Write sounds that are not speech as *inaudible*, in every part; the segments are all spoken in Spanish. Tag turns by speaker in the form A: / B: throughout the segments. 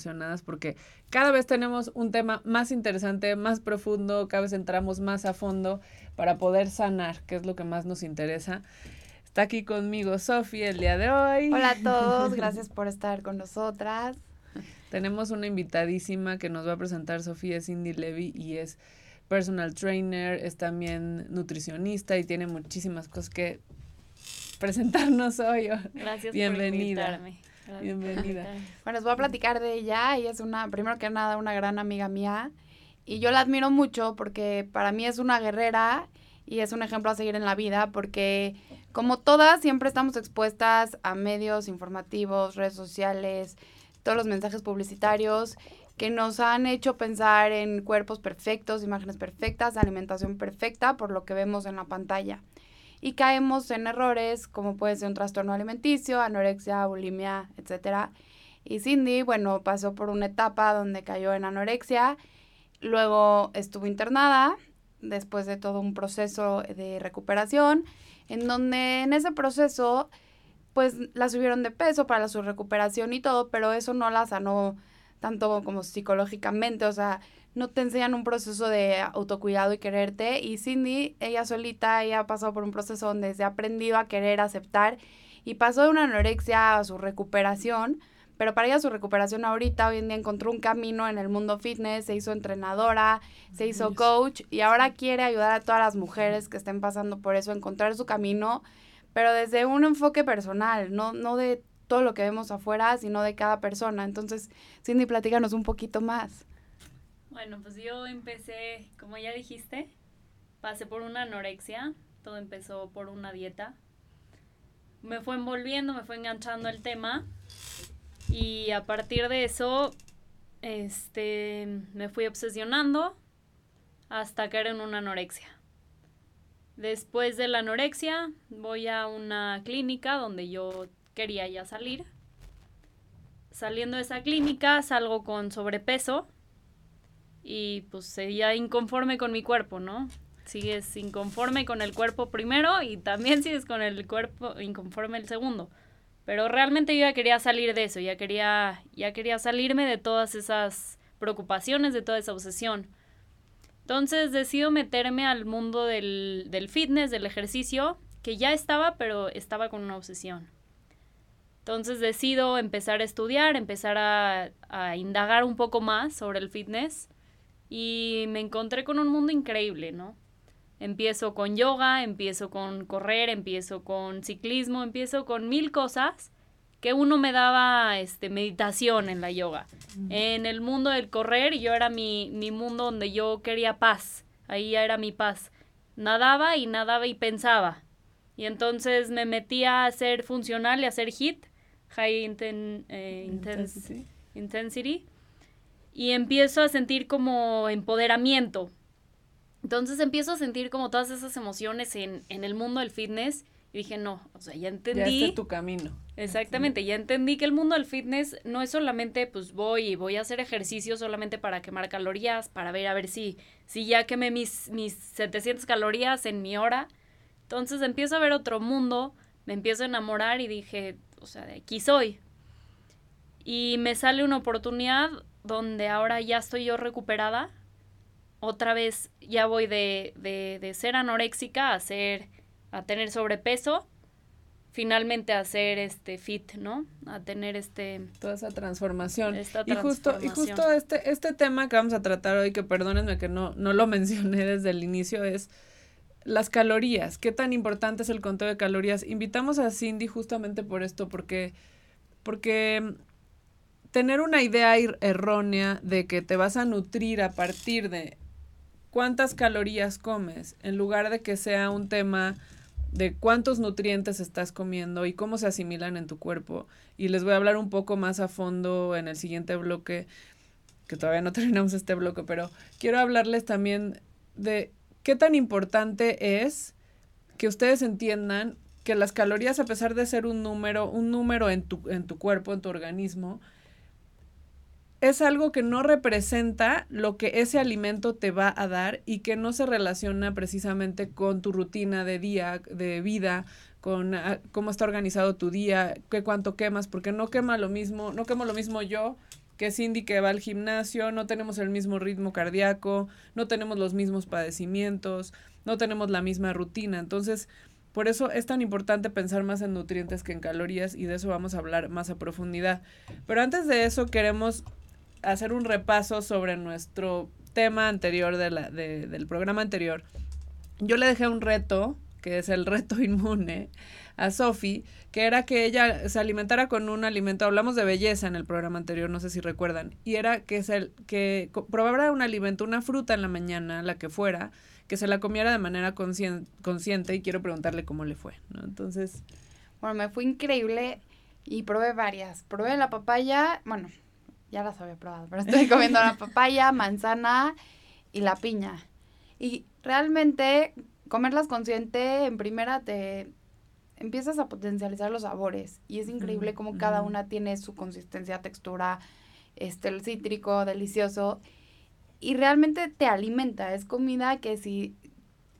A: emocionadas porque cada vez tenemos un tema más interesante, más profundo, cada vez entramos más a fondo para poder sanar, que es lo que más nos interesa. Está aquí conmigo Sofía el día de hoy.
B: Hola a *laughs* todos, gracias por estar con nosotras.
A: Tenemos una invitadísima que nos va a presentar Sofía Cindy Levy y es personal trainer, es también nutricionista y tiene muchísimas cosas que presentarnos hoy.
C: Gracias
A: Bienvenida.
C: por
A: Bienvenida.
B: Bueno, les voy a platicar de ella. Ella es una, primero que nada, una gran amiga mía. Y yo la admiro mucho porque para mí es una guerrera y es un ejemplo a seguir en la vida porque como todas siempre estamos expuestas a medios informativos, redes sociales, todos los mensajes publicitarios que nos han hecho pensar en cuerpos perfectos, imágenes perfectas, alimentación perfecta por lo que vemos en la pantalla. Y caemos en errores como puede ser un trastorno alimenticio, anorexia, bulimia, etc. Y Cindy, bueno, pasó por una etapa donde cayó en anorexia, luego estuvo internada después de todo un proceso de recuperación, en donde en ese proceso pues la subieron de peso para su recuperación y todo, pero eso no la sanó tanto como psicológicamente, o sea, no te enseñan un proceso de autocuidado y quererte. Y Cindy, ella solita, ella ha pasado por un proceso donde se ha aprendido a querer, aceptar y pasó de una anorexia a su recuperación. Pero para ella su recuperación ahorita, hoy en día encontró un camino en el mundo fitness, se hizo entrenadora, se hizo coach y ahora quiere ayudar a todas las mujeres que estén pasando por eso, a encontrar su camino, pero desde un enfoque personal, no, no de todo lo que vemos afuera, sino de cada persona. Entonces, Cindy, platícanos un poquito más.
C: Bueno, pues yo empecé, como ya dijiste, pasé por una anorexia, todo empezó por una dieta. Me fue envolviendo, me fue enganchando el tema y a partir de eso este me fui obsesionando hasta caer en una anorexia. Después de la anorexia voy a una clínica donde yo quería ya salir. Saliendo de esa clínica salgo con sobrepeso y pues seguía inconforme con mi cuerpo, ¿no? Sigues inconforme con el cuerpo primero y también *laughs* sigues con el cuerpo inconforme el segundo. Pero realmente yo ya quería salir de eso, ya quería, ya quería salirme de todas esas preocupaciones, de toda esa obsesión. Entonces decido meterme al mundo del, del fitness, del ejercicio, que ya estaba, pero estaba con una obsesión. Entonces decido empezar a estudiar, empezar a, indagar un poco más sobre el fitness y me encontré con un mundo increíble, ¿no? Empiezo con yoga, empiezo con correr, empiezo con ciclismo, empiezo con mil cosas que uno me daba este, meditación en la yoga. En el mundo del correr yo era mi, mi mundo donde yo quería paz, ahí ya era mi paz. Nadaba y nadaba y pensaba. Y entonces me metía a hacer funcional y a hacer hit High eh, intensity. Y empiezo a sentir como empoderamiento. Entonces empiezo a sentir como todas esas emociones en, en el mundo del fitness. Y dije, no, o sea, ya entendí.
A: Ya está tu camino.
C: Exactamente, ya entendí que el mundo del fitness no es solamente, pues voy y voy a hacer ejercicio solamente para quemar calorías, para ver a ver si, si ya quemé mis, mis 700 calorías en mi hora. Entonces empiezo a ver otro mundo, me empiezo a enamorar y dije, o sea, de aquí soy. Y me sale una oportunidad donde ahora ya estoy yo recuperada. Otra vez ya voy de, de, de ser anoréxica a ser, a tener sobrepeso finalmente a ser este fit, ¿no? A tener este
A: toda esa transformación. Y justo y justo este este tema que vamos a tratar hoy que perdónenme que no no lo *laughs* mencioné desde el inicio es las calorías, qué tan importante es el conteo de calorías. Invitamos a Cindy justamente por esto, porque, porque tener una idea errónea de que te vas a nutrir a partir de cuántas calorías comes, en lugar de que sea un tema de cuántos nutrientes estás comiendo y cómo se asimilan en tu cuerpo. Y les voy a hablar un poco más a fondo en el siguiente bloque, que todavía no *laughs* terminamos este bloque, pero quiero hablarles también de qué tan importante es que ustedes entiendan que las calorías, a pesar de ser un número, un número en tu, en tu cuerpo, en tu organismo, es algo que no representa lo que ese alimento te va a dar y que no se relaciona precisamente con tu rutina de día, de vida, con ah, cómo está organizado tu día, qué cuánto quemas, porque no quema lo mismo, no quemo lo mismo yo que Cindy que va al gimnasio, no tenemos el mismo ritmo cardíaco, no tenemos los mismos padecimientos, no tenemos la misma rutina. Entonces, por eso es tan importante pensar más en nutrientes que en calorías y de eso vamos a hablar más a profundidad. Pero antes de eso queremos hacer un repaso sobre nuestro tema anterior de la, de, del programa anterior. Yo le dejé un reto, que es el reto *laughs* inmune, a Sofi, que era que ella se alimentara con un alimento, hablamos de belleza en el programa anterior, no sé si recuerdan, y era que, se, que probara un alimento, una fruta en la mañana, la que fuera, que se la comiera de manera consciente y quiero preguntarle cómo le fue, ¿no? Entonces...
B: Bueno, me fue increíble y probé varias. Probé la papaya, bueno, ya las había probado, pero estoy comiendo la papaya, manzana y la piña. Y realmente comerlas consciente, en primera te empiezas a potencializar los sabores y es increíble cómo cada una tiene su consistencia, textura, este, el cítrico, delicioso y realmente te alimenta. Es comida que si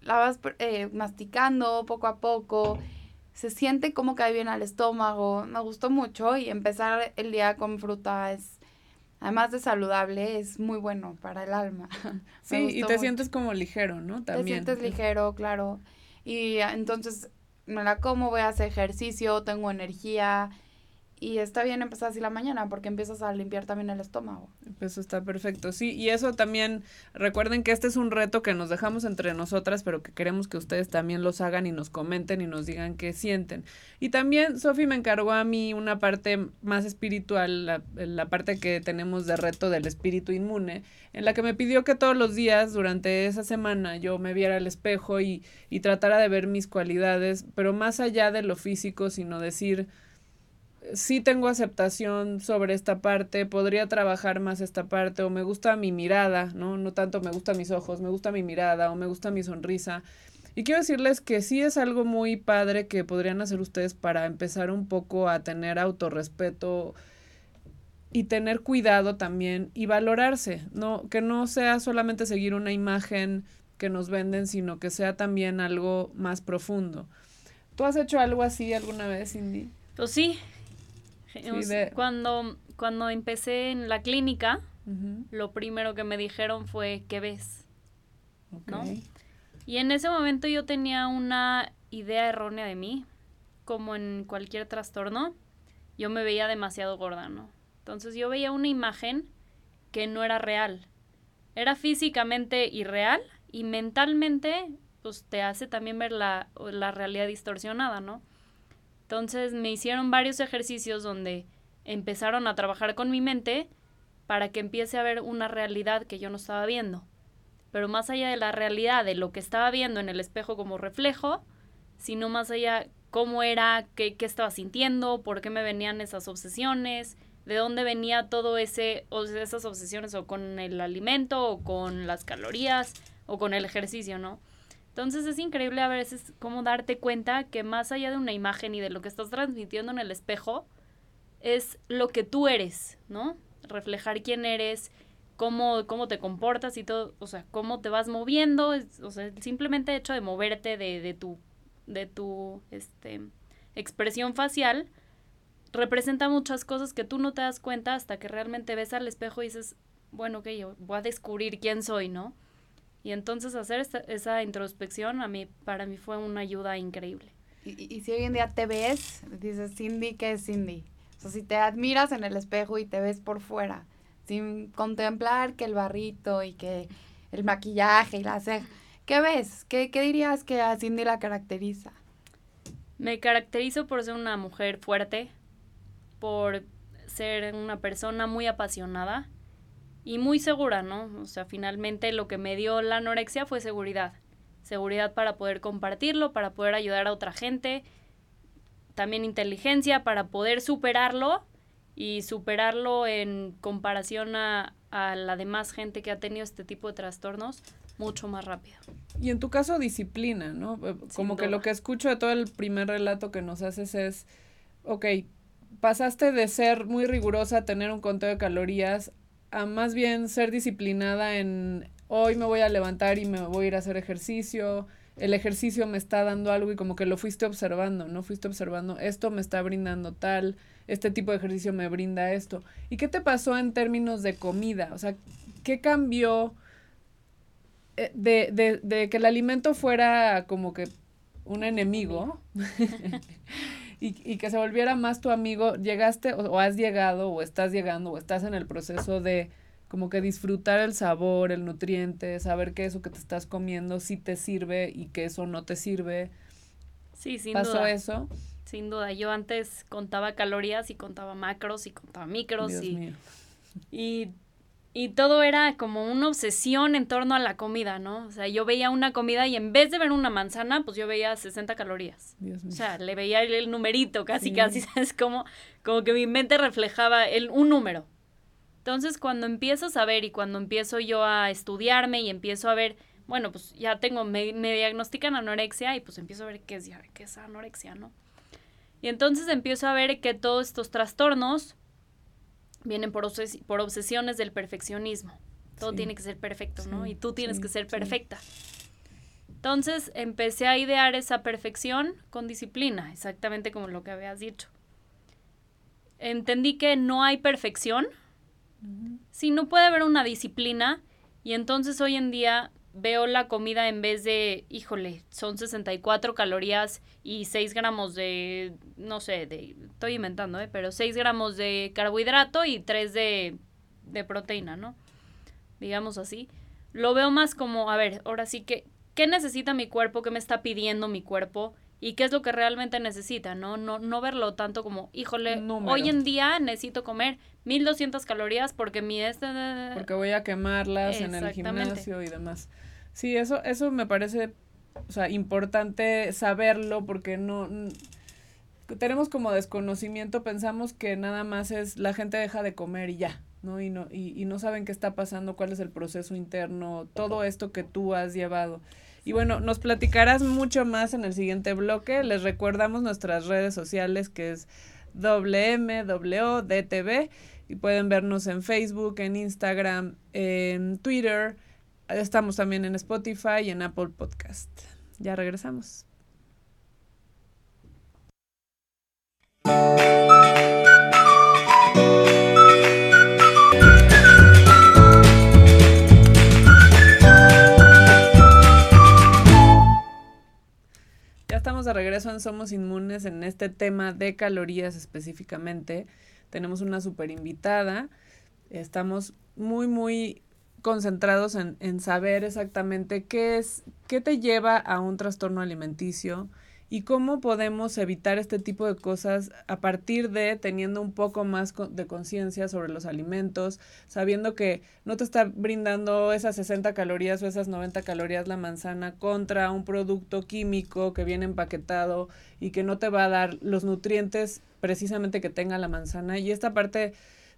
B: la vas eh, masticando poco a poco, se siente como cae bien al estómago. Me gustó mucho y empezar el día con fruta es, además de saludable, es muy bueno para el alma. *laughs*
A: Sí, y te sientes como ligero, ¿no?
B: También. Te sientes ligero, claro. Y entonces me la como, voy a hacer ejercicio, tengo energía y está bien empezar así la mañana porque empiezas a limpiar también el estómago.
A: Eso está perfecto, sí. Y eso también, recuerden que este es un reto que nos dejamos entre nosotras, pero que queremos que ustedes también los hagan y nos comenten y nos digan qué sienten. Y también Sofi me encargó a mí una parte más espiritual, la, la parte que tenemos de reto del espíritu inmune, en la que me pidió que todos los días durante esa semana yo me viera al espejo y, y tratara de ver mis cualidades, pero más allá de lo físico, sino decir sí tengo aceptación sobre esta parte, podría trabajar más esta parte, o me gusta mi mirada, ¿no? No tanto me gusta mis ojos, me gusta mi mirada, o me gusta mi sonrisa. Y quiero decirles que sí es algo muy padre que podrían hacer ustedes para empezar un poco a tener autorrespeto y tener cuidado también y valorarse, no que no sea solamente seguir una imagen que nos venden, sino que sea también algo más profundo. ¿Tú has hecho algo así alguna vez, Cindy?
C: Pues sí, cuando, cuando empecé en la clínica, lo primero que me dijeron fue, ¿qué ves? ¿No? Y en ese momento yo tenía una idea errónea de mí, como en cualquier trastorno, yo me veía demasiado gorda, ¿no? Entonces yo veía una imagen que no era real. Era físicamente irreal y mentalmente pues te hace también ver la, la realidad distorsionada, ¿no? Entonces me hicieron varios ejercicios donde empezaron a trabajar con mi mente para que empiece a ver una realidad que yo no estaba viendo. Pero más allá de la realidad, de lo que estaba viendo en el espejo como reflejo, sino más allá cómo era, qué, qué estaba sintiendo, por qué me venían esas obsesiones, de dónde venía todo ese, o esas obsesiones o con el alimento, o con las calorías, o con el ejercicio, ¿no? Entonces es increíble a veces cómo darte cuenta que más allá de una imagen y de lo que estás transmitiendo en el espejo, es lo que tú eres, ¿no? Reflejar quién eres, cómo, cómo te comportas y todo, o sea, cómo te vas moviendo, o sea, el simplemente hecho de moverte de, de tu, de tu este, expresión facial, representa muchas cosas que tú no te das cuenta hasta que realmente ves al espejo y dices, bueno, ok, yo voy a descubrir quién soy, ¿no? Y entonces hacer esta, esa introspección a mí, para mí fue una ayuda increíble.
B: Y, y, si hoy en día te ves, dices, Cindy, ¿qué es Cindy? O sea, si te admiras en el espejo y te ves por fuera, sin contemplar que el barrito y que el maquillaje y la ceja, ¿qué ves? ¿Qué, ¿Qué dirías que a Cindy la caracteriza?
C: Me caracterizo por ser una mujer fuerte, por ser una persona muy apasionada, y muy segura, ¿no? O sea, finalmente lo que me dio la anorexia fue seguridad. Seguridad para poder compartirlo, para poder ayudar a otra gente. También inteligencia para poder superarlo y superarlo en comparación a, a la demás gente que ha tenido este tipo de trastornos mucho más rápido.
A: Y en tu caso, disciplina, ¿no? Eh, como que lo que escucho de todo el primer relato que nos haces es, ok, pasaste de ser muy rigurosa a tener un conteo de calorías a más bien ser disciplinada en hoy me voy a levantar y me voy a ir a hacer ejercicio, el ejercicio me está dando algo y como que lo fuiste observando, ¿no? Fuiste observando, esto me está brindando tal, este tipo de ejercicio me brinda esto. ¿Y qué te pasó en términos de comida? O sea, ¿qué cambió eh, de, de, de que el alimento fuera como que un enemigo *laughs* y, y, que se volviera más tu amigo? ¿Llegaste o has llegado o estás llegando o estás en el proceso de como que disfrutar el sabor, el nutriente, saber que eso que te estás comiendo sí te sirve y que eso no te sirve.
C: Sí, sin ¿Pasó duda. eso? Sin duda. Yo antes contaba calorías y contaba macros y contaba micros y, y y todo era como una obsesión en torno a la comida, ¿no? O sea, yo veía una comida y en vez de ver una manzana, pues yo veía 60 calorías. Dios mío. O sea, le veía el, numerito casi, casi, *laughs* ¿sabes? Como, como que mi mente reflejaba el, un número. Entonces, cuando empiezo a saber y cuando empiezo yo a estudiarme y empiezo a ver, bueno, pues ya tengo, me, me diagnostican anorexia y pues empiezo a ver qué es, qué es anorexia, ¿no? Y entonces empiezo a ver que todos estos trastornos vienen por, por obsesiones del perfeccionismo. Todo tiene que ser perfecto, ¿no? y tú tienes que ser perfecta. Entonces empecé a idear esa perfección con disciplina, exactamente como lo que habías dicho. Entendí que no hay perfección, Sí, no puede haber una disciplina y entonces hoy en día veo la comida en vez de, híjole, son 64 calorías y 6 gramos de, no sé, de, estoy inventando, ¿eh? pero 6 gramos de carbohidrato y 3 de, de proteína, ¿no? Digamos así. Lo veo más como, a ver, ahora sí que, ¿qué necesita mi cuerpo? ¿Qué me está pidiendo mi cuerpo? Y qué es lo que realmente necesita, ¿no? No, no verlo tanto como, híjole, hoy en día necesito comer 1200 calorías porque mi este...
A: Porque voy a quemarlas en el gimnasio y demás. Sí, eso, eso me parece, o sea, importante saberlo porque no... Tenemos como desconocimiento, pensamos que nada más es la gente deja de comer y ya, ¿no? Y no, y, y no saben qué está pasando, cuál es el proceso interno, todo esto que tú has llevado. Y bueno, nos platicarás mucho más en el siguiente bloque. Les recordamos nuestras redes sociales que es WMWDTV y pueden vernos en Facebook, en Instagram, en Twitter. Estamos también en Spotify y en Apple Podcast. Ya regresamos. Somos Inmunes en este tema de calorías específicamente. Tenemos una super invitada. Estamos muy, muy concentrados en, en saber exactamente qué es, qué te lleva a un trastorno alimenticio, y cómo podemos evitar este tipo de cosas a partir de teniendo un poco más de conciencia sobre los alimentos, sabiendo que no te está brindando esas 60 calorías o esas 90 calorías la manzana contra un producto químico que viene empaquetado y que no te va a dar los nutrientes precisamente que tenga la manzana. Y esta parte